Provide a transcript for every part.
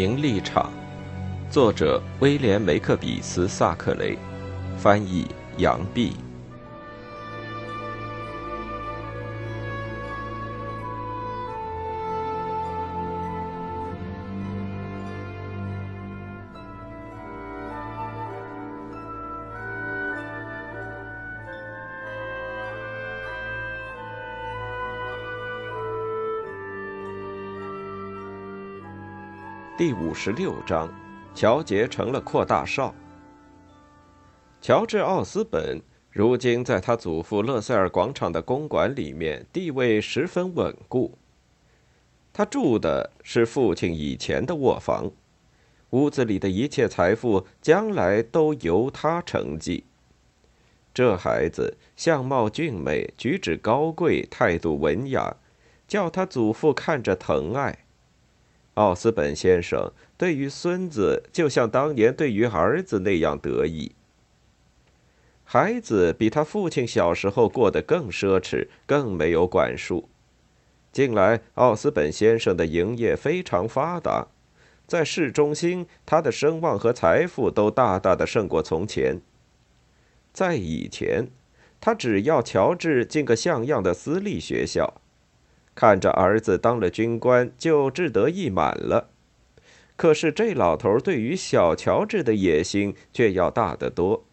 名立场，作者威廉·梅克比斯·萨克雷，翻译杨毕。第五十六章，乔杰成了扩大少。乔治·奥斯本如今在他祖父勒塞尔广场的公馆里面地位十分稳固。他住的是父亲以前的卧房，屋子里的一切财富将来都由他承继。这孩子相貌俊美，举止高贵，态度文雅，叫他祖父看着疼爱。奥斯本先生对于孙子就像当年对于儿子那样得意。孩子比他父亲小时候过得更奢侈，更没有管束。近来，奥斯本先生的营业非常发达，在市中心，他的声望和财富都大大的胜过从前。在以前，他只要乔治进个像样的私立学校。看着儿子当了军官，就志得意满了。可是这老头对于小乔治的野心却要大得多。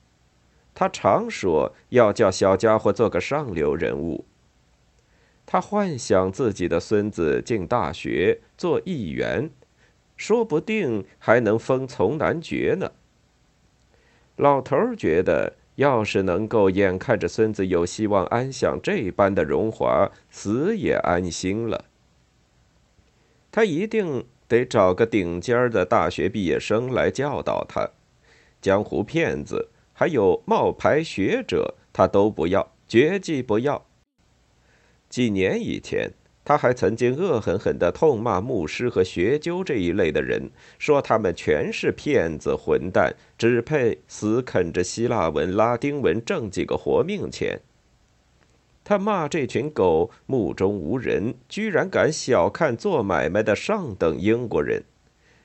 他常说要叫小家伙做个上流人物。他幻想自己的孙子进大学做议员，说不定还能封从男爵呢。老头觉得。要是能够眼看着孙子有希望安享这般的荣华，死也安心了。他一定得找个顶尖的大学毕业生来教导他，江湖骗子还有冒牌学者，他都不要，绝技不要。几年以前。他还曾经恶狠狠地痛骂牧师和学究这一类的人，说他们全是骗子混蛋，只配死啃着希腊文、拉丁文挣几个活命钱。他骂这群狗目中无人，居然敢小看做买卖的上等英国人。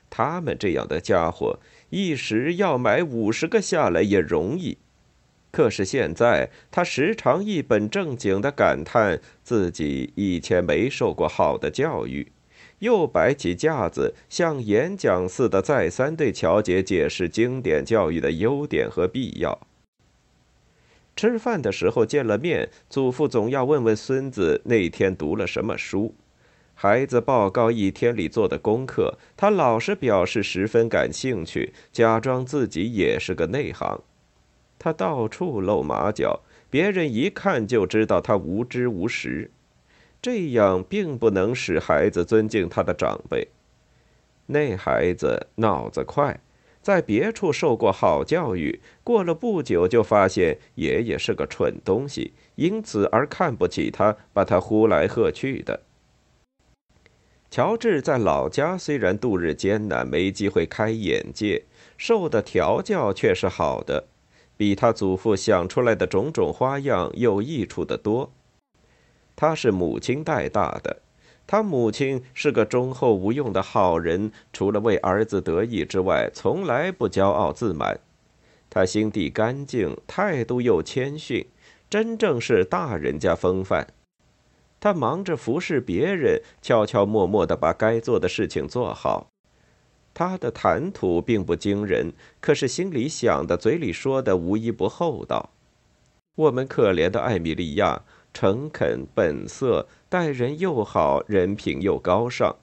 他们这样的家伙，一时要买五十个下来也容易。可是现在，他时常一本正经地感叹自己以前没受过好的教育，又摆起架子，像演讲似的再三对乔杰解释经典教育的优点和必要。吃饭的时候见了面，祖父总要问问孙子那天读了什么书，孩子报告一天里做的功课，他老是表示十分感兴趣，假装自己也是个内行。他到处露马脚，别人一看就知道他无知无识，这样并不能使孩子尊敬他的长辈。那孩子脑子快，在别处受过好教育，过了不久就发现爷爷是个蠢东西，因此而看不起他，把他呼来喝去的。乔治在老家虽然度日艰难，没机会开眼界，受的调教却是好的。比他祖父想出来的种种花样有益处的多。他是母亲带大的，他母亲是个忠厚无用的好人，除了为儿子得意之外，从来不骄傲自满。他心地干净，态度又谦逊，真正是大人家风范。他忙着服侍别人，悄悄默默地把该做的事情做好。他的谈吐并不惊人，可是心里想的、嘴里说的，无一不厚道。我们可怜的艾米莉亚，诚恳本色，待人又好，人品又高尚，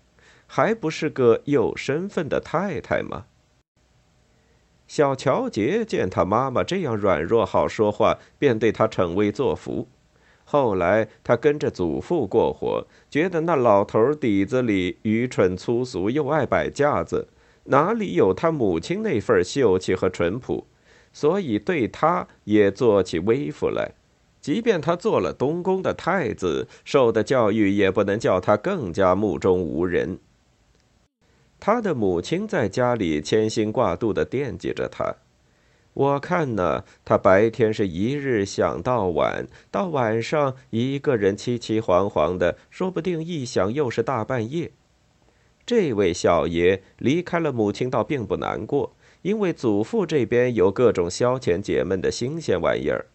还不是个有身份的太太吗？小乔杰见他妈妈这样软弱好说话，便对他逞威作福。后来他跟着祖父过活，觉得那老头底子里愚蠢粗俗，又爱摆架子。哪里有他母亲那份秀气和淳朴，所以对他也做起威服来。即便他做了东宫的太子，受的教育也不能叫他更加目中无人。他的母亲在家里牵心挂肚的惦记着他，我看呢，他白天是一日想到晚，到晚上一个人凄凄惶惶的，说不定一想又是大半夜。这位小爷离开了母亲倒并不难过，因为祖父这边有各种消遣解闷的新鲜玩意儿。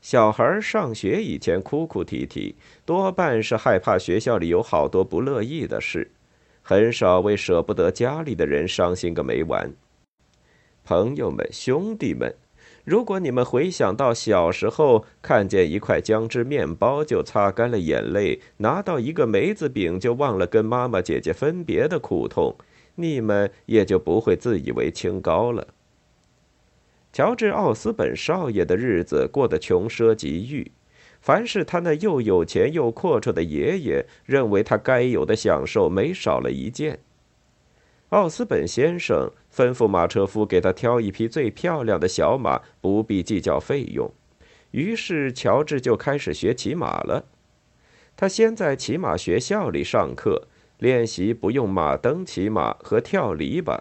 小孩上学以前哭哭啼啼，多半是害怕学校里有好多不乐意的事，很少为舍不得家里的人伤心个没完。朋友们，兄弟们。如果你们回想到小时候看见一块姜汁面包就擦干了眼泪，拿到一个梅子饼就忘了跟妈妈姐姐分别的苦痛，你们也就不会自以为清高了。乔治·奥斯本少爷的日子过得穷奢极欲，凡是他那又有钱又阔绰的爷爷认为他该有的享受，没少了一件。奥斯本先生吩咐马车夫给他挑一匹最漂亮的小马，不必计较费用。于是乔治就开始学骑马了。他先在骑马学校里上课，练习不用马蹬骑马和跳篱笆。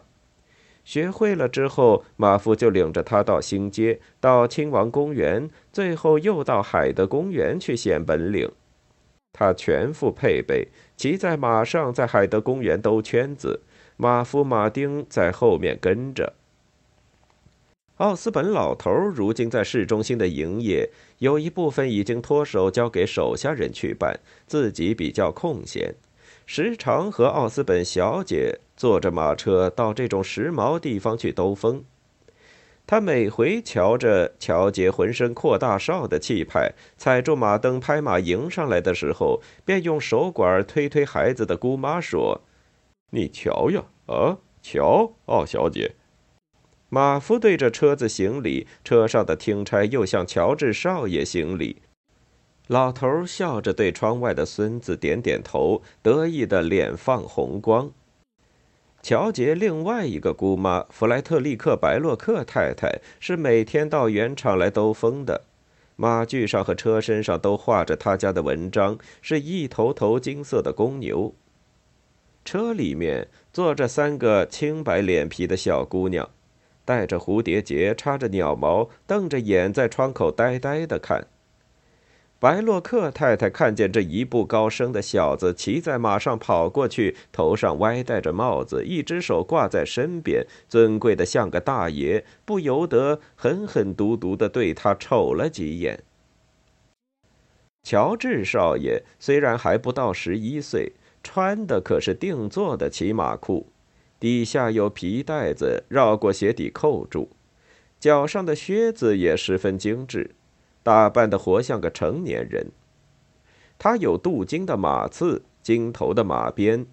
学会了之后，马夫就领着他到新街、到亲王公园，最后又到海德公园去显本领。他全副配备，骑在马上在海德公园兜圈子。马夫马丁在后面跟着。奥斯本老头如今在市中心的营业，有一部分已经脱手交给手下人去办，自己比较空闲，时常和奥斯本小姐坐着马车到这种时髦地方去兜风。他每回瞧着乔杰浑身阔大少的气派，踩住马蹬拍马迎上来的时候，便用手管推推孩子的姑妈说。你瞧呀，啊，瞧，奥小姐。马夫对着车子行礼，车上的听差又向乔治少爷行礼。老头笑着对窗外的孙子点点头，得意的脸放红光。乔杰另外一个姑妈弗莱特利克·白洛克太太是每天到原厂来兜风的，马具上和车身上都画着他家的文章，是一头头金色的公牛。车里面坐着三个清白脸皮的小姑娘，戴着蝴蝶结，插着鸟毛，瞪着眼在窗口呆呆的看。白洛克太太看见这一步高升的小子骑在马上跑过去，头上歪戴着帽子，一只手挂在身边，尊贵的像个大爷，不由得狠狠毒毒的对他瞅了几眼。乔治少爷虽然还不到十一岁。穿的可是定做的骑马裤，底下有皮带子绕过鞋底扣住，脚上的靴子也十分精致，打扮的活像个成年人。他有镀金的马刺、金头的马鞭，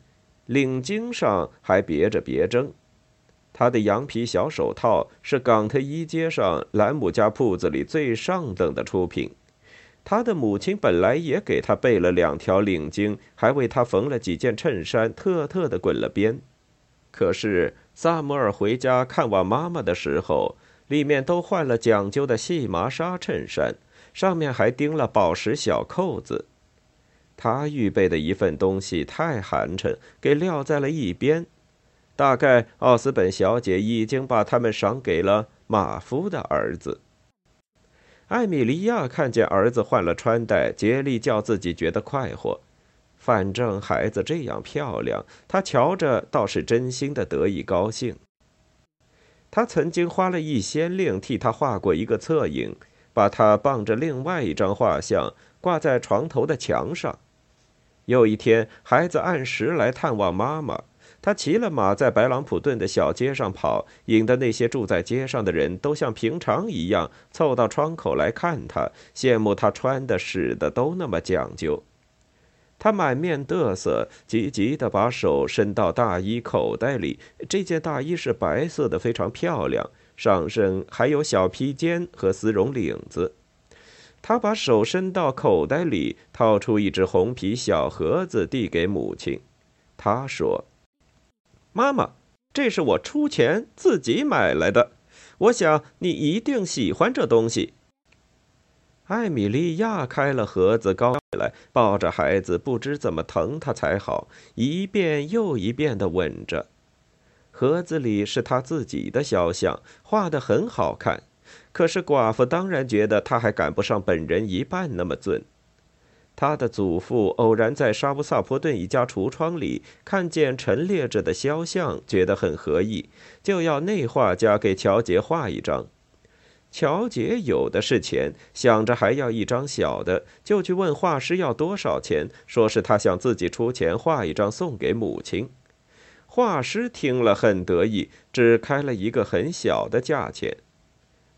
领巾上还别着别针。他的羊皮小手套是港特一街上兰姆家铺子里最上等的出品。他的母亲本来也给他备了两条领巾，还为他缝了几件衬衫，特特的滚了边。可是萨摩尔回家看望妈妈的时候，里面都换了讲究的细麻纱衬衫，上面还钉了宝石小扣子。他预备的一份东西太寒碜，给撂在了一边。大概奥斯本小姐已经把他们赏给了马夫的儿子。艾米莉亚看见儿子换了穿戴，竭力叫自己觉得快活。反正孩子这样漂亮，她瞧着倒是真心的得意高兴。他曾经花了一先令替他画过一个侧影，把他傍着另外一张画像挂在床头的墙上。有一天，孩子按时来探望妈妈。他骑了马，在白朗普顿的小街上跑，引得那些住在街上的人都像平常一样凑到窗口来看他，羡慕他穿的、使的都那么讲究。他满面得瑟，急急地把手伸到大衣口袋里。这件大衣是白色的，非常漂亮，上身还有小披肩和丝绒领子。他把手伸到口袋里，掏出一只红皮小盒子，递给母亲。他说。妈妈，这是我出钱自己买来的，我想你一定喜欢这东西。艾米莉亚开了盒子，高起来，抱着孩子，不知怎么疼他才好，一遍又一遍的吻着。盒子里是他自己的肖像，画的很好看。可是寡妇当然觉得他还赶不上本人一半那么俊。他的祖父偶然在沙布萨坡顿一家橱窗里看见陈列着的肖像，觉得很合意，就要那画家给乔杰画一张。乔杰有的是钱，想着还要一张小的，就去问画师要多少钱，说是他想自己出钱画一张送给母亲。画师听了很得意，只开了一个很小的价钱。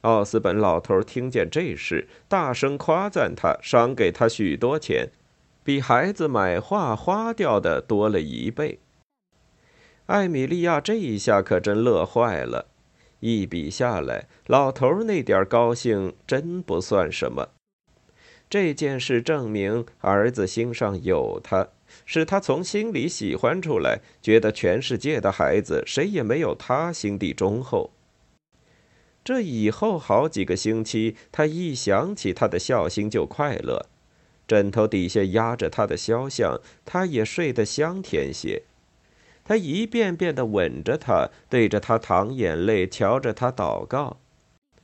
奥斯本老头听见这事，大声夸赞他，赏给他许多钱，比孩子买画花掉的多了一倍。艾米莉亚这一下可真乐坏了，一笔下来，老头那点高兴真不算什么。这件事证明儿子心上有他，使他从心里喜欢出来，觉得全世界的孩子谁也没有他心地忠厚。这以后好几个星期，他一想起他的孝心就快乐。枕头底下压着他的肖像，他也睡得香甜些。他一遍遍地吻着他，对着他淌眼泪，瞧着他祷告。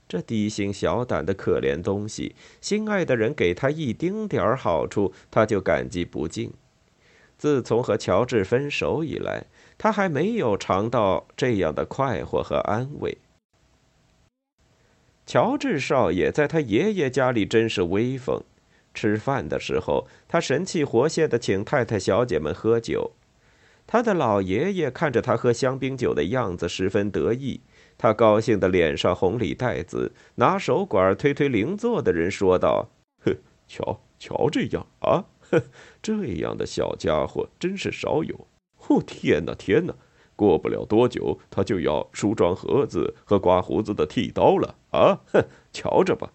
这低心小胆的可怜东西，心爱的人给他一丁点儿好处，他就感激不尽。自从和乔治分手以来，他还没有尝到这样的快活和安慰。乔治少爷在他爷爷家里真是威风。吃饭的时候，他神气活现的请太太小姐们喝酒。他的老爷爷看着他喝香槟酒的样子十分得意，他高兴的脸上红里带紫，拿手管推推邻座的人说道：“哼，瞧瞧这样啊，哼，这样的小家伙真是少有。哦，天哪，天哪！”过不了多久，他就要梳妆盒子和刮胡子的剃刀了啊！哼，瞧着吧。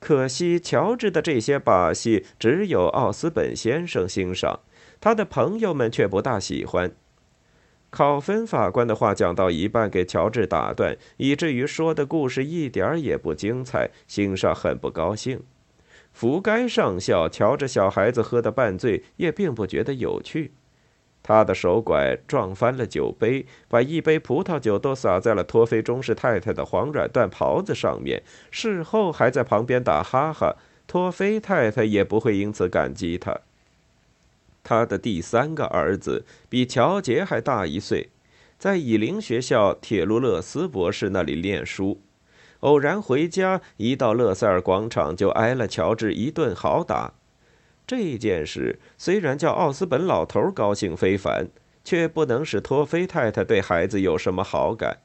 可惜乔治的这些把戏只有奥斯本先生欣赏，他的朋友们却不大喜欢。考芬法官的话讲到一半，给乔治打断，以至于说的故事一点儿也不精彩，心上很不高兴。福该上校瞧着小孩子喝得半醉，也并不觉得有趣。他的手拐撞翻了酒杯，把一杯葡萄酒都洒在了托菲中士太太的黄软缎袍子上面。事后还在旁边打哈哈，托菲太太也不会因此感激他。他的第三个儿子比乔杰还大一岁，在以林学校铁路勒斯博士那里念书。偶然回家，一到勒塞尔广场就挨了乔治一顿好打。这件事虽然叫奥斯本老头高兴非凡，却不能使托菲太太对孩子有什么好感。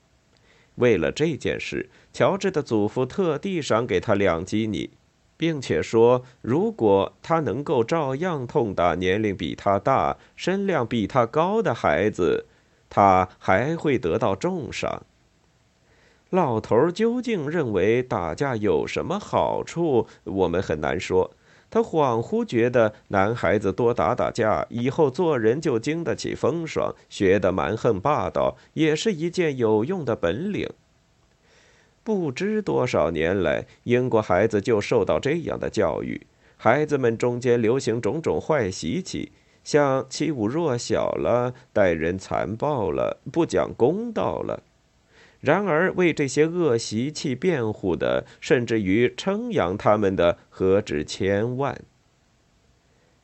为了这件事，乔治的祖父特地赏给他两基尼，并且说，如果他能够照样痛打年龄比他大、身量比他高的孩子，他还会得到重赏。老头究竟认为打架有什么好处，我们很难说。他恍惚觉得，男孩子多打打架，以后做人就经得起风霜，学得蛮横霸道，也是一件有用的本领。不知多少年来，英国孩子就受到这样的教育，孩子们中间流行种种坏习气，像欺侮弱小了，待人残暴了，不讲公道了。然而，为这些恶习气辩护的，甚至于称扬他们的，何止千万？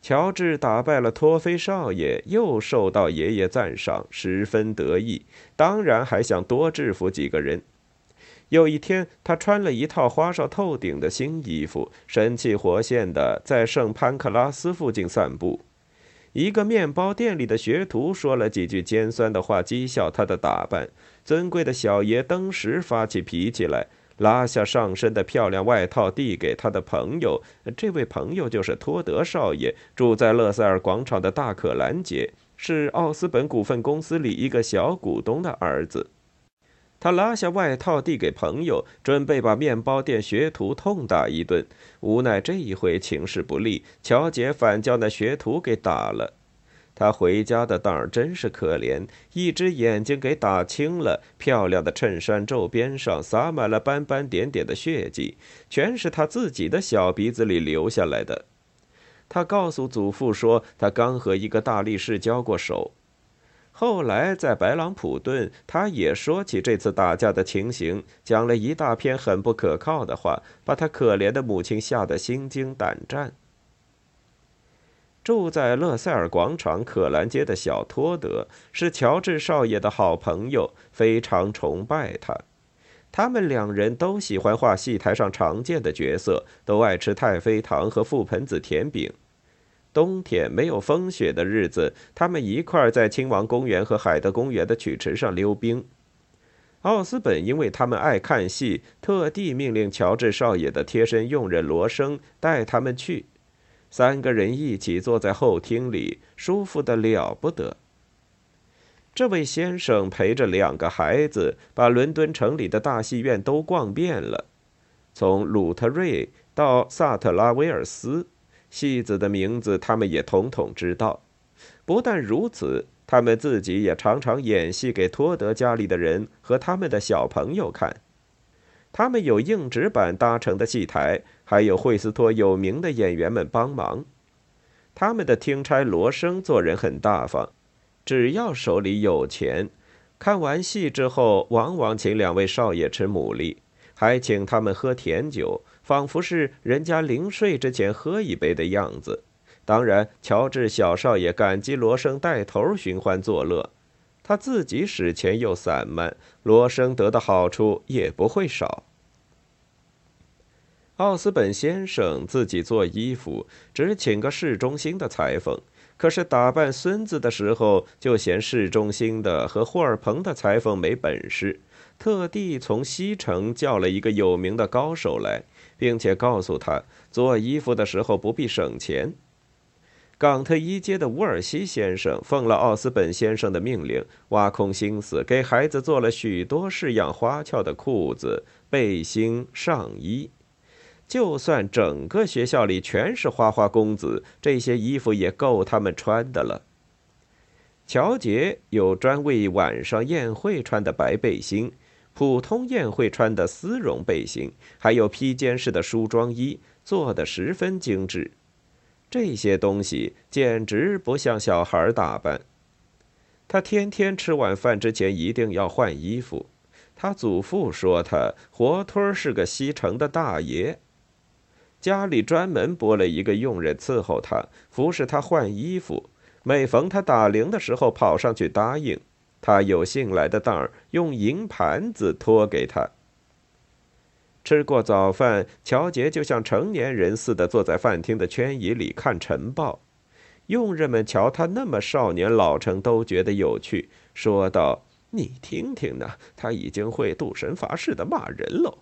乔治打败了托菲少爷，又受到爷爷赞赏，十分得意。当然，还想多制服几个人。有一天，他穿了一套花哨透顶的新衣服，神气活现的在圣潘克拉斯附近散步。一个面包店里的学徒说了几句尖酸的话，讥笑他的打扮。尊贵的小爷登时发起脾气来，拉下上身的漂亮外套递给他的朋友。这位朋友就是托德少爷，住在勒塞尔广场的大可兰街，是奥斯本股份公司里一个小股东的儿子。他拉下外套递给朋友，准备把面包店学徒痛打一顿。无奈这一回情势不利，乔杰反叫那学徒给打了。他回家的当儿真是可怜，一只眼睛给打青了，漂亮的衬衫皱边上洒满了斑斑点点的血迹，全是他自己的小鼻子里流下来的。他告诉祖父说，他刚和一个大力士交过手。后来在白朗普顿，他也说起这次打架的情形，讲了一大篇很不可靠的话，把他可怜的母亲吓得心惊胆战。住在勒塞尔广场可兰街的小托德是乔治少爷的好朋友，非常崇拜他。他们两人都喜欢画戏台上常见的角色，都爱吃太妃糖和覆盆子甜饼。冬天没有风雪的日子，他们一块在亲王公园和海德公园的曲池上溜冰。奥斯本因为他们爱看戏，特地命令乔治少爷的贴身佣人罗生带他们去。三个人一起坐在后厅里，舒服的了不得。这位先生陪着两个孩子，把伦敦城里的大戏院都逛遍了，从鲁特瑞到萨特拉威尔斯，戏子的名字他们也统统知道。不但如此，他们自己也常常演戏给托德家里的人和他们的小朋友看。他们有硬纸板搭成的戏台，还有惠斯托有名的演员们帮忙。他们的听差罗生做人很大方，只要手里有钱，看完戏之后，往往请两位少爷吃牡蛎，还请他们喝甜酒，仿佛是人家临睡之前喝一杯的样子。当然，乔治小少爷感激罗生带头寻欢作乐。他自己使钱又散漫，罗生得的好处也不会少。奥斯本先生自己做衣服，只请个市中心的裁缝，可是打扮孙子的时候，就嫌市中心的和霍尔彭的裁缝没本事，特地从西城叫了一个有名的高手来，并且告诉他做衣服的时候不必省钱。冈特一街的乌尔西先生奉了奥斯本先生的命令，挖空心思给孩子做了许多式样花俏的裤子、背心、上衣。就算整个学校里全是花花公子，这些衣服也够他们穿的了。乔杰有专为晚上宴会穿的白背心，普通宴会穿的丝绒背心，还有披肩式的梳妆衣，做的十分精致。这些东西简直不像小孩打扮。他天天吃晚饭之前一定要换衣服。他祖父说他活脱是个西城的大爷。家里专门拨了一个佣人伺候他，服侍他换衣服。每逢他打铃的时候，跑上去答应。他有信来的当儿，用银盘子托给他。吃过早饭，乔杰就像成年人似的坐在饭厅的圈椅里看晨报。佣人们瞧他那么少年老成，都觉得有趣，说道：“你听听呢，他已经会赌神发誓的骂人喽。”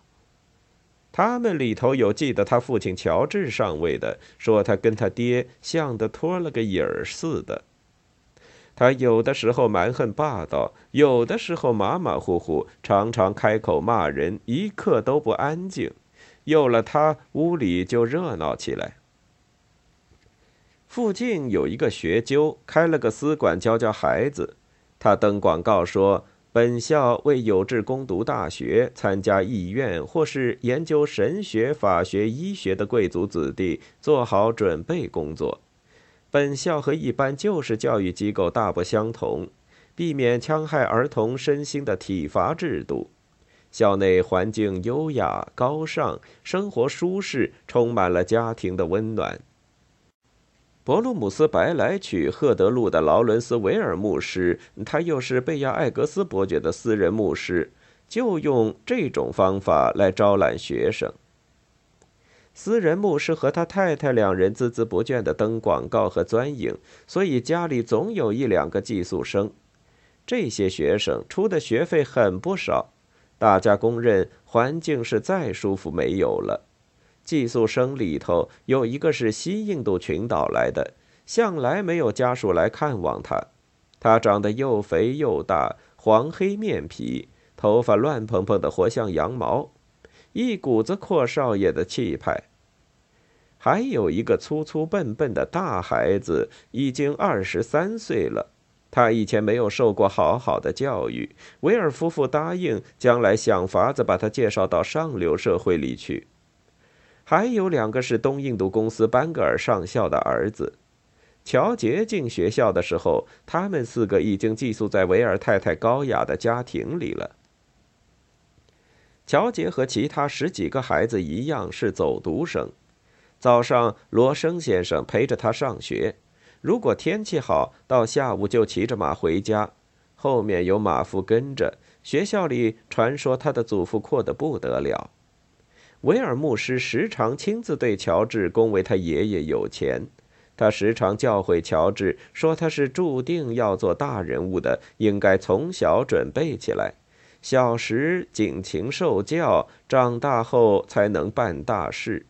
他们里头有记得他父亲乔治上尉的，说他跟他爹像的脱了个影儿似的。他有的时候蛮横霸道，有的时候马马虎虎，常常开口骂人，一刻都不安静。有了他，屋里就热闹起来。附近有一个学究，开了个私馆教教孩子。他登广告说，本校为有志攻读大学、参加议院或是研究神学、法学、医学的贵族子弟做好准备工作。本校和一般旧式教育机构大不相同，避免戕害儿童身心的体罚制度。校内环境优雅高尚，生活舒适，充满了家庭的温暖。伯鲁姆斯白来取赫德路的劳伦斯维尔牧师，他又是贝亚艾格斯伯爵的私人牧师，就用这种方法来招揽学生。私人牧师和他太太两人孜孜不倦地登广告和钻营，所以家里总有一两个寄宿生。这些学生出的学费很不少，大家公认环境是再舒服没有了。寄宿生里头有一个是西印度群岛来的，向来没有家属来看望他。他长得又肥又大，黄黑面皮，头发乱蓬蓬的，活像羊毛。一股子阔少爷的气派。还有一个粗粗笨笨的大孩子，已经二十三岁了。他以前没有受过好好的教育。维尔夫妇答应将来想法子把他介绍到上流社会里去。还有两个是东印度公司班格尔上校的儿子。乔杰进学校的时候，他们四个已经寄宿在维尔太太高雅的家庭里了。乔杰和其他十几个孩子一样是走读生。早上，罗生先生陪着他上学，如果天气好，到下午就骑着马回家，后面有马夫跟着。学校里传说他的祖父阔得不得了。维尔牧师时常亲自对乔治恭维他爷爷有钱。他时常教诲乔治说：“他是注定要做大人物的，应该从小准备起来，小时尽情受教，长大后才能办大事。”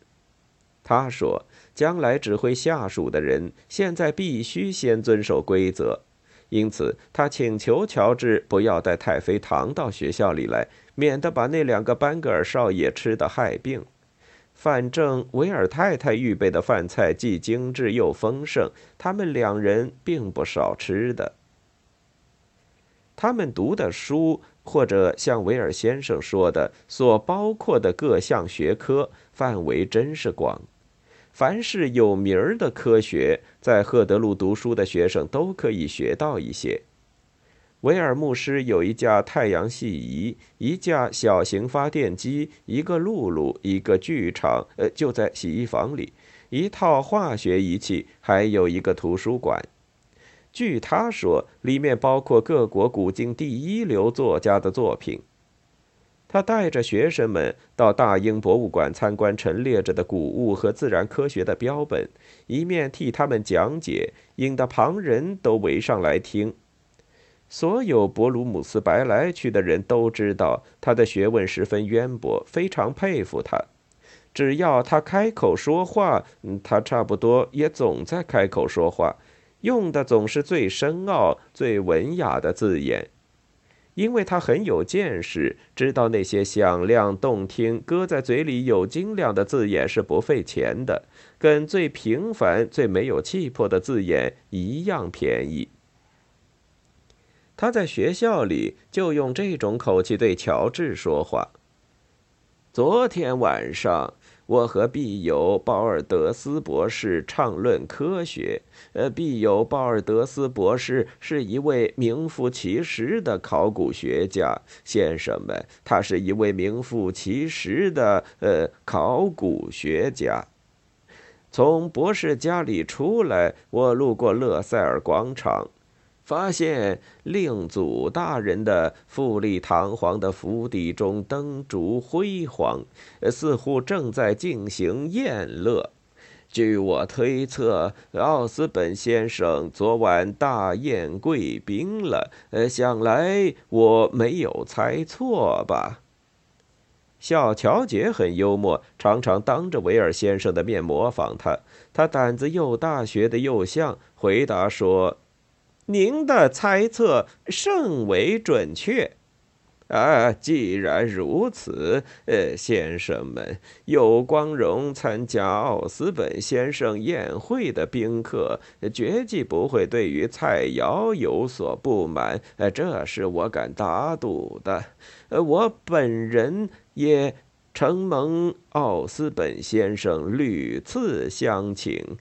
他说：“将来指挥下属的人，现在必须先遵守规则。”因此，他请求乔治不要带太妃糖到学校里来，免得把那两个班格尔少爷吃得害病。反正维尔太太预备的饭菜既精致又丰盛，他们两人并不少吃的。他们读的书，或者像维尔先生说的，所包括的各项学科范围真是广。凡是有名儿的科学，在赫德路读书的学生都可以学到一些。维尔牧师有一架太阳系仪，一架小型发电机，一个露露，一个剧场，呃，就在洗衣房里，一套化学仪器，还有一个图书馆。据他说，里面包括各国古今第一流作家的作品。他带着学生们到大英博物馆参观陈列着的古物和自然科学的标本，一面替他们讲解，引得旁人都围上来听。所有伯鲁姆斯白来去的人都知道他的学问十分渊博，非常佩服他。只要他开口说话，他差不多也总在开口说话，用的总是最深奥、最文雅的字眼。因为他很有见识，知道那些响亮动听、搁在嘴里有斤两的字眼是不费钱的，跟最平凡、最没有气魄的字眼一样便宜。他在学校里就用这种口气对乔治说话。昨天晚上，我和毕友鲍尔德斯博士畅论科学。呃，毕友鲍尔德斯博士是一位名副其实的考古学家，先生们，他是一位名副其实的呃考古学家。从博士家里出来，我路过勒塞尔广场。发现令祖大人的富丽堂皇的府邸中灯烛辉煌，似乎正在进行宴乐。据我推测，奥斯本先生昨晚大宴贵宾了。呃，想来我没有猜错吧？小乔杰很幽默，常常当着维尔先生的面模仿他。他胆子又大，学的又像，回答说。您的猜测甚为准确，啊，既然如此，呃，先生们，有光荣参加奥斯本先生宴会的宾客，绝计不会对于菜肴有所不满，呃，这是我敢打赌的。呃，我本人也承蒙奥斯本先生屡次相请。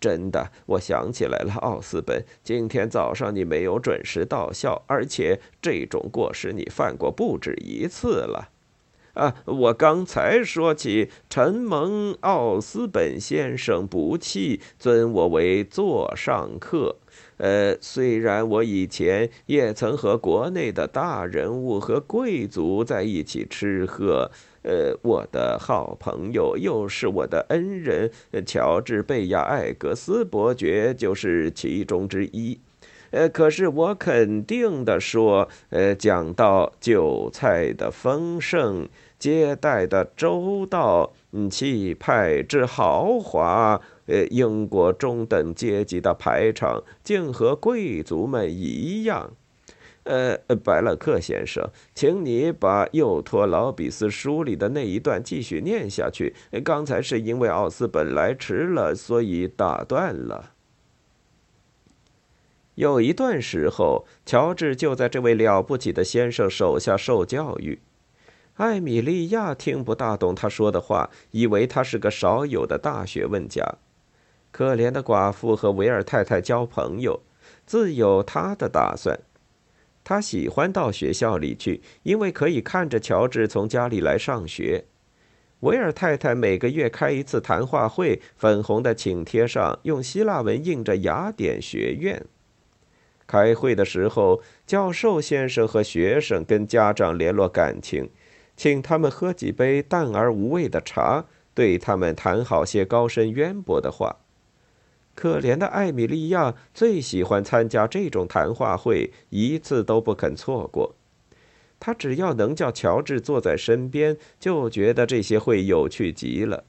真的，我想起来了，奥斯本，今天早上你没有准时到校，而且这种过失你犯过不止一次了。啊，我刚才说起，承蒙奥斯本先生不弃，尊我为座上客。呃，虽然我以前也曾和国内的大人物和贵族在一起吃喝。呃，我的好朋友，又是我的恩人，乔治贝亚艾格斯伯爵就是其中之一。呃，可是我肯定的说，呃，讲到酒菜的丰盛、接待的周到、嗯气派之豪华，呃，英国中等阶级的排场竟和贵族们一样。呃，白勒克先生，请你把幼托劳比斯书里的那一段继续念下去。刚才是因为奥斯本来迟了，所以打断了。有一段时候，乔治就在这位了不起的先生手下受教育。艾米莉亚听不大懂他说的话，以为他是个少有的大学问家。可怜的寡妇和维尔太太交朋友，自有他的打算。他喜欢到学校里去，因为可以看着乔治从家里来上学。维尔太太每个月开一次谈话会，粉红的请帖上用希腊文印着“雅典学院”。开会的时候，教授先生和学生跟家长联络感情，请他们喝几杯淡而无味的茶，对他们谈好些高深渊博的话。可怜的艾米莉亚最喜欢参加这种谈话会，一次都不肯错过。她只要能叫乔治坐在身边，就觉得这些会有趣极了。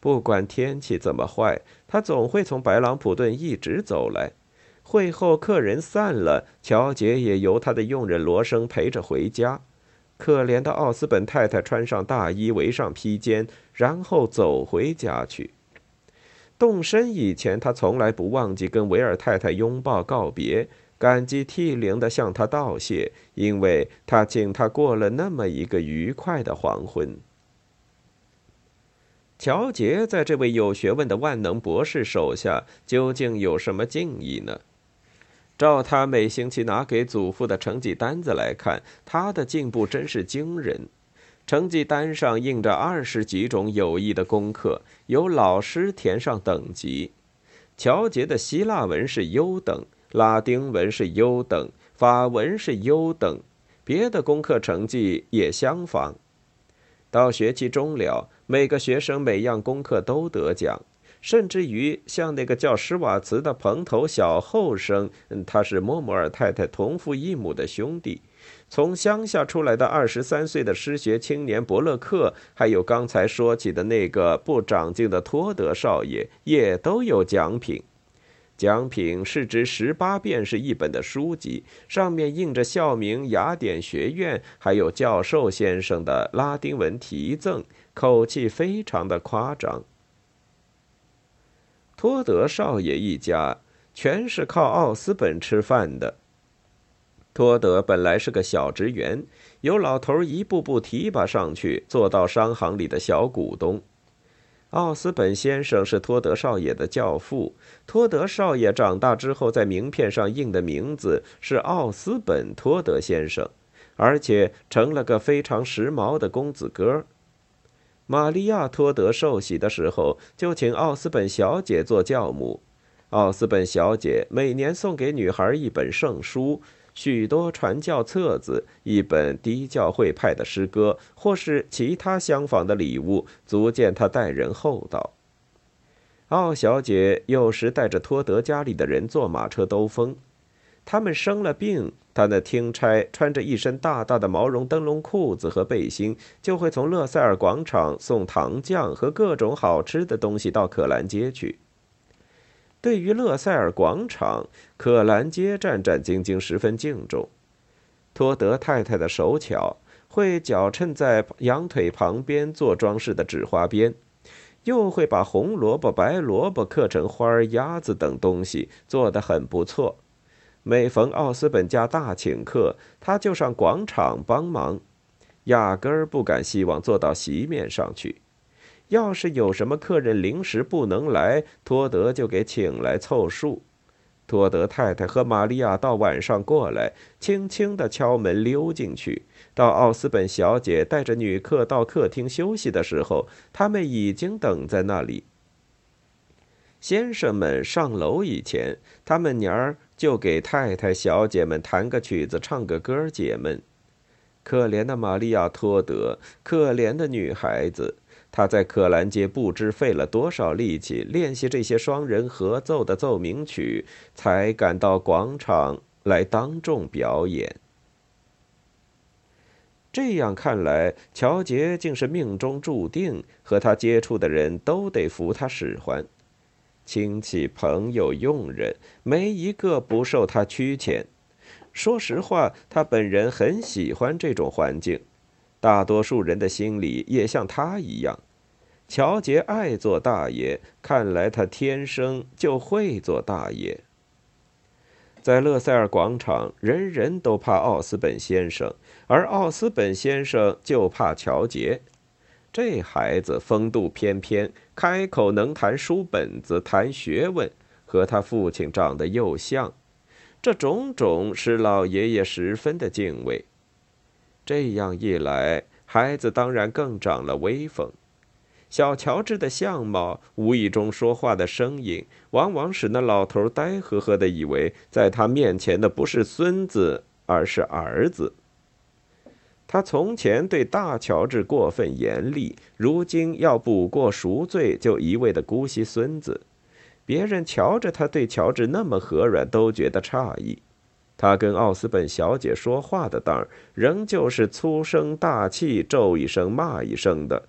不管天气怎么坏，他总会从白朗普顿一直走来。会后客人散了，乔杰也由他的佣人罗生陪着回家。可怜的奥斯本太太穿上大衣，围上披肩，然后走回家去。动身以前，他从来不忘记跟维尔太太拥抱告别。感激涕零地向他道谢，因为他请他过了那么一个愉快的黄昏。乔杰在这位有学问的万能博士手下究竟有什么敬意呢？照他每星期拿给祖父的成绩单子来看，他的进步真是惊人。成绩单上印着二十几种有益的功课，由老师填上等级。乔杰的希腊文是优等。拉丁文是优等，法文是优等，别的功课成绩也相仿。到学期终了，每个学生每样功课都得奖，甚至于像那个叫施瓦茨的蓬头小后生，他是莫莫尔太太同父异母的兄弟，从乡下出来的二十三岁的失学青年伯勒克，还有刚才说起的那个不长进的托德少爷，也都有奖品。奖品是值十八便士一本的书籍，上面印着校名雅典学院，还有教授先生的拉丁文题赠，口气非常的夸张。托德少爷一家全是靠奥斯本吃饭的。托德本来是个小职员，由老头一步步提拔上去，做到商行里的小股东。奥斯本先生是托德少爷的教父。托德少爷长大之后，在名片上印的名字是奥斯本托德先生，而且成了个非常时髦的公子哥。玛利亚托德受洗的时候，就请奥斯本小姐做教母。奥斯本小姐每年送给女孩一本圣书。许多传教册子、一本低教会派的诗歌，或是其他相仿的礼物，足见他待人厚道。奥小姐有时带着托德家里的人坐马车兜风，他们生了病，他那听差穿着一身大大的毛绒灯笼裤子和背心，就会从勒塞尔广场送糖酱和各种好吃的东西到可兰街去。对于勒塞尔广场，可兰街战战兢兢，十分敬重。托德太太的手巧，会脚衬在羊腿旁边做装饰的纸花边，又会把红萝卜、白萝卜刻成花儿、鸭子等东西，做得很不错。每逢奥斯本家大请客，他就上广场帮忙，压根儿不敢希望坐到席面上去。要是有什么客人临时不能来，托德就给请来凑数。托德太太和玛利亚到晚上过来，轻轻地敲门溜进去。到奥斯本小姐带着女客到客厅休息的时候，他们已经等在那里。先生们上楼以前，他们娘儿就给太太小姐们弹个曲子，唱个歌解闷。可怜的玛利亚托德，可怜的女孩子。他在可兰街不知费了多少力气练习这些双人合奏的奏鸣曲，才赶到广场来当众表演。这样看来，乔杰竟是命中注定，和他接触的人都得服他使唤，亲戚、朋友、佣人，没一个不受他驱遣。说实话，他本人很喜欢这种环境。大多数人的心里也像他一样，乔杰爱做大爷，看来他天生就会做大爷。在勒塞尔广场，人人都怕奥斯本先生，而奥斯本先生就怕乔杰。这孩子风度翩翩，开口能谈书本子、谈学问，和他父亲长得又像，这种种使老爷爷十分的敬畏。这样一来，孩子当然更长了威风。小乔治的相貌、无意中说话的声音，往往使那老头呆呵呵的以为，在他面前的不是孙子，而是儿子。他从前对大乔治过分严厉，如今要补过赎罪，就一味的姑息孙子。别人瞧着他对乔治那么和软，都觉得诧异。他跟奥斯本小姐说话的当儿，仍旧是粗声大气，咒一声骂一声的。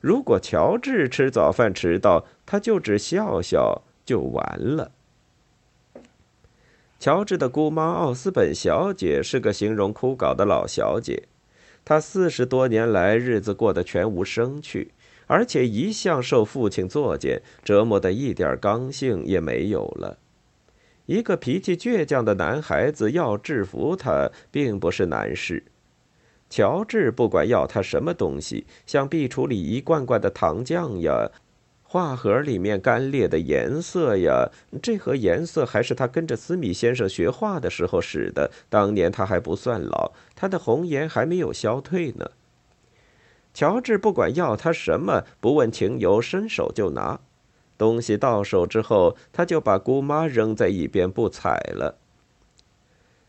如果乔治吃早饭迟到，他就只笑笑就完了。乔治的姑妈奥斯本小姐是个形容枯槁的老小姐。她四十多年来日子过得全无生趣，而且一向受父亲作践，折磨得一点刚性也没有了。一个脾气倔强的男孩子要制服他，并不是难事。乔治不管要他什么东西，像壁橱里一罐罐的糖浆呀。画盒里面干裂的颜色呀，这盒颜色还是他跟着斯米先生学画的时候使的。当年他还不算老，他的红颜还没有消退呢。乔治不管要他什么，不问情由，伸手就拿。东西到手之后，他就把姑妈扔在一边不睬了。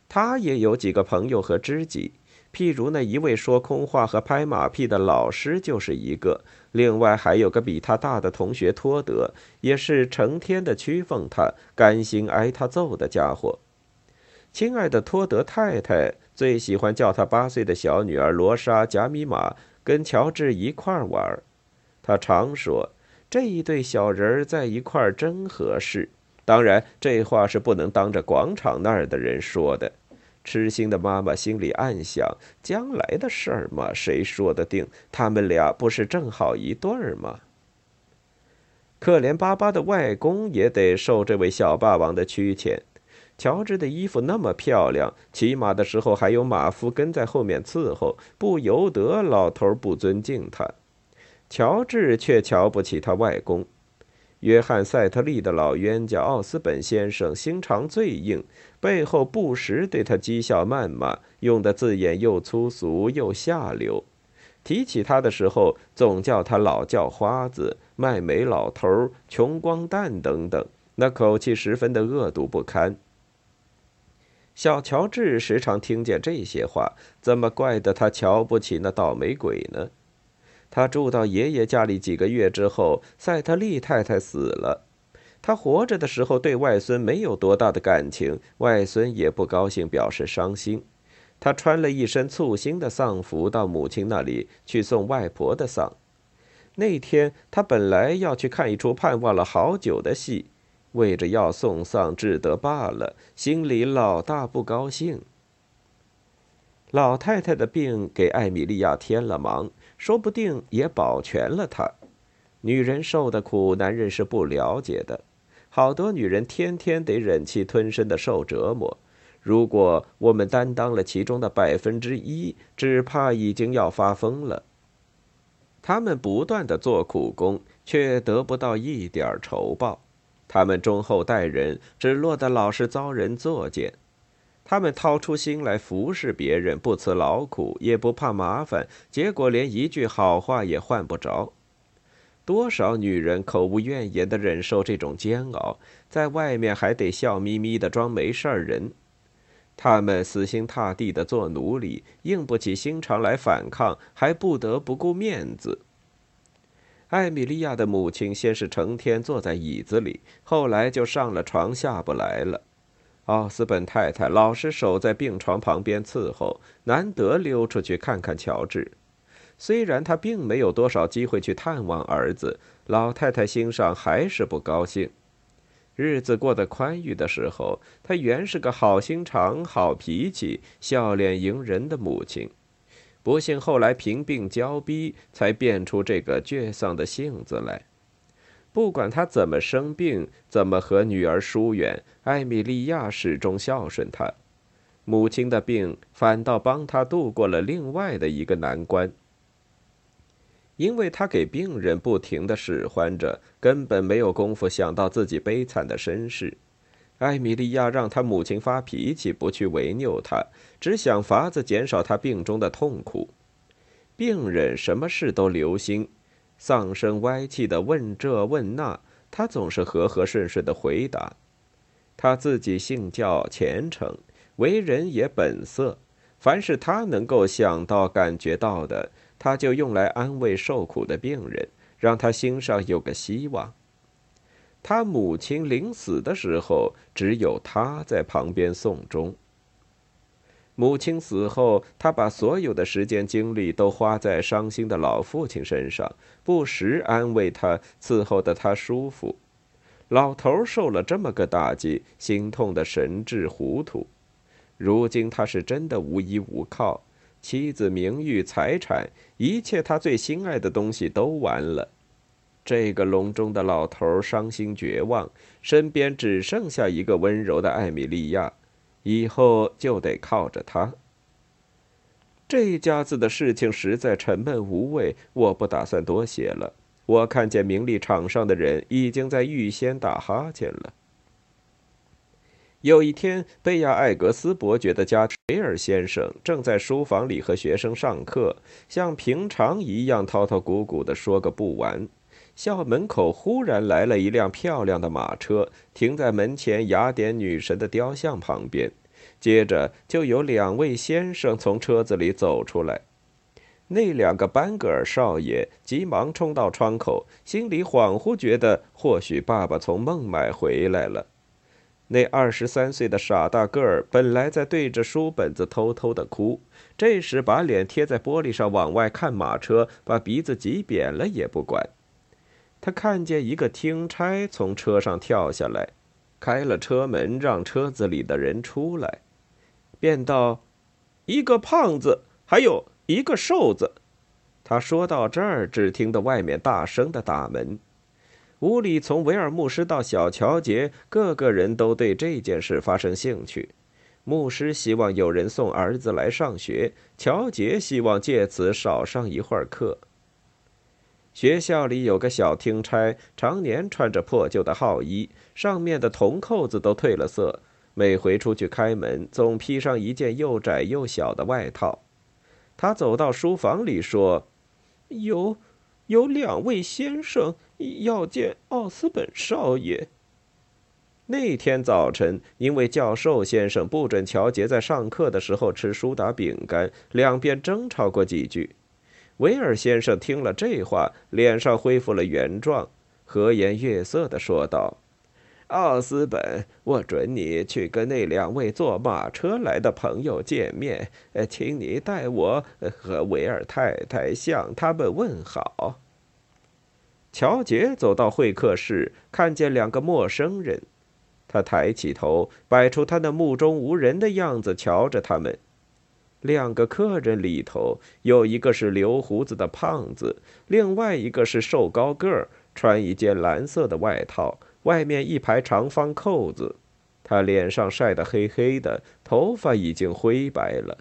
他也有几个朋友和知己。譬如那一位说空话和拍马屁的老师就是一个，另外还有个比他大的同学托德，也是成天的屈奉他、甘心挨他揍的家伙。亲爱的托德太太最喜欢叫他八岁的小女儿罗莎·贾米玛跟乔治一块儿玩，他常说这一对小人儿在一块儿真合适。当然，这话是不能当着广场那儿的人说的。痴心的妈妈心里暗想：将来的事儿嘛，谁说得定？他们俩不是正好一对儿吗？可怜巴巴的外公也得受这位小霸王的屈遣。乔治的衣服那么漂亮，骑马的时候还有马夫跟在后面伺候，不由得老头不尊敬他。乔治却瞧不起他外公。约翰·赛特利的老冤家奥斯本先生心肠最硬，背后不时对他讥笑谩骂，用的字眼又粗俗又下流。提起他的时候，总叫他老叫花子、卖煤老头、穷光蛋等等，那口气十分的恶毒不堪。小乔治时常听见这些话，怎么怪得他瞧不起那倒霉鬼呢？他住到爷爷家里几个月之后，赛特利太太死了。他活着的时候对外孙没有多大的感情，外孙也不高兴，表示伤心。他穿了一身簇新的丧服到母亲那里去送外婆的丧。那天他本来要去看一出盼望了好久的戏，为着要送丧，只得罢了，心里老大不高兴。老太太的病给艾米莉亚添了忙。说不定也保全了她。女人受的苦，男人是不了解的。好多女人天天得忍气吞声的受折磨。如果我们担当了其中的百分之一，只怕已经要发疯了。他们不断的做苦工，却得不到一点酬报。他们忠厚待人，只落得老是遭人作践。他们掏出心来服侍别人，不辞劳苦，也不怕麻烦，结果连一句好话也换不着。多少女人口无怨言的忍受这种煎熬，在外面还得笑眯眯的装没事儿人。他们死心塌地的做奴隶，硬不起心肠来反抗，还不得不顾面子。艾米莉亚的母亲先是成天坐在椅子里，后来就上了床下不来了。奥斯本太太老是守在病床旁边伺候，难得溜出去看看乔治。虽然他并没有多少机会去探望儿子，老太太心上还是不高兴。日子过得宽裕的时候，她原是个好心肠、好脾气、笑脸迎人的母亲，不幸后来贫病交逼，才变出这个倔丧的性子来。不管他怎么生病，怎么和女儿疏远，艾米莉亚始终孝顺他。母亲的病反倒帮他度过了另外的一个难关，因为他给病人不停的使唤着，根本没有功夫想到自己悲惨的身世。艾米莉亚让他母亲发脾气，不去违拗他，只想法子减少他病中的痛苦。病人什么事都留心。丧声歪气的问这问那，他总是和和顺顺的回答。他自己信教虔诚，为人也本色，凡是他能够想到、感觉到的，他就用来安慰受苦的病人，让他心上有个希望。他母亲临死的时候，只有他在旁边送终。母亲死后，他把所有的时间精力都花在伤心的老父亲身上，不时安慰他，伺候的他舒服。老头受了这么个打击，心痛的神志糊涂。如今他是真的无依无靠，妻子、名誉、财产，一切他最心爱的东西都完了。这个笼中的老头伤心绝望，身边只剩下一个温柔的艾米莉亚，以后就得靠着他。这一家子的事情实在沉闷无味，我不打算多写了。我看见名利场上的人已经在预先打哈欠了。有一天，贝亚艾格斯伯爵的家维尔先生正在书房里和学生上课，像平常一样滔滔鼓鼓的说个不完。校门口忽然来了一辆漂亮的马车，停在门前雅典女神的雕像旁边。接着就有两位先生从车子里走出来。那两个班格尔少爷急忙冲到窗口，心里恍惚觉得或许爸爸从孟买回来了。那二十三岁的傻大个儿本来在对着书本子偷偷的哭，这时把脸贴在玻璃上往外看马车，把鼻子挤扁了也不管。他看见一个听差从车上跳下来，开了车门让车子里的人出来，便道：“一个胖子，还有。”一个瘦子，他说到这儿，只听得外面大声的打门。屋里从维尔牧师到小乔杰，个个人都对这件事发生兴趣。牧师希望有人送儿子来上学，乔杰希望借此少上一会儿课。学校里有个小听差，常年穿着破旧的号衣，上面的铜扣子都褪了色，每回出去开门，总披上一件又窄又小的外套。他走到书房里说：“有，有两位先生要见奥斯本少爷。”那天早晨，因为教授先生不准乔杰在上课的时候吃苏打饼干，两边争吵过几句。维尔先生听了这话，脸上恢复了原状，和颜悦色地说道。奥斯本，我准你去跟那两位坐马车来的朋友见面，呃，请你代我和维尔太太向他们问好。乔杰走到会客室，看见两个陌生人，他抬起头，摆出他那目中无人的样子，瞧着他们。两个客人里头，有一个是留胡子的胖子，另外一个是瘦高个儿，穿一件蓝色的外套。外面一排长方扣子，他脸上晒得黑黑的，头发已经灰白了。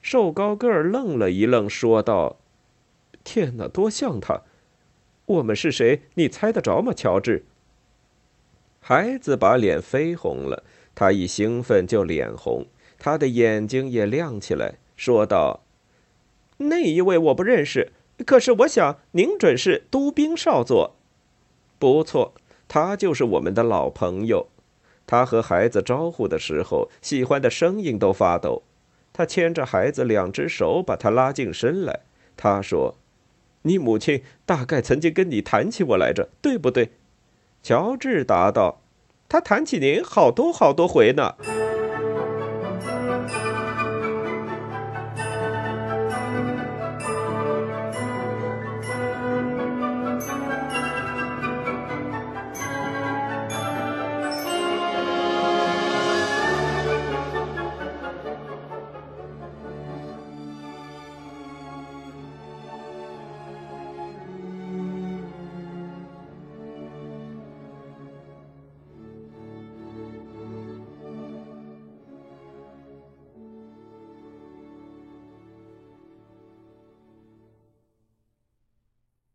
瘦高个儿愣了一愣，说道：“天哪，多像他！我们是谁？你猜得着吗，乔治？”孩子把脸绯红了，他一兴奋就脸红，他的眼睛也亮起来，说道：“那一位我不认识，可是我想您准是都兵少佐。不错。”他就是我们的老朋友，他和孩子招呼的时候，喜欢的声音都发抖。他牵着孩子两只手，把他拉近身来。他说：“你母亲大概曾经跟你谈起我来着，对不对？”乔治答道：“他谈起您好多好多回呢。”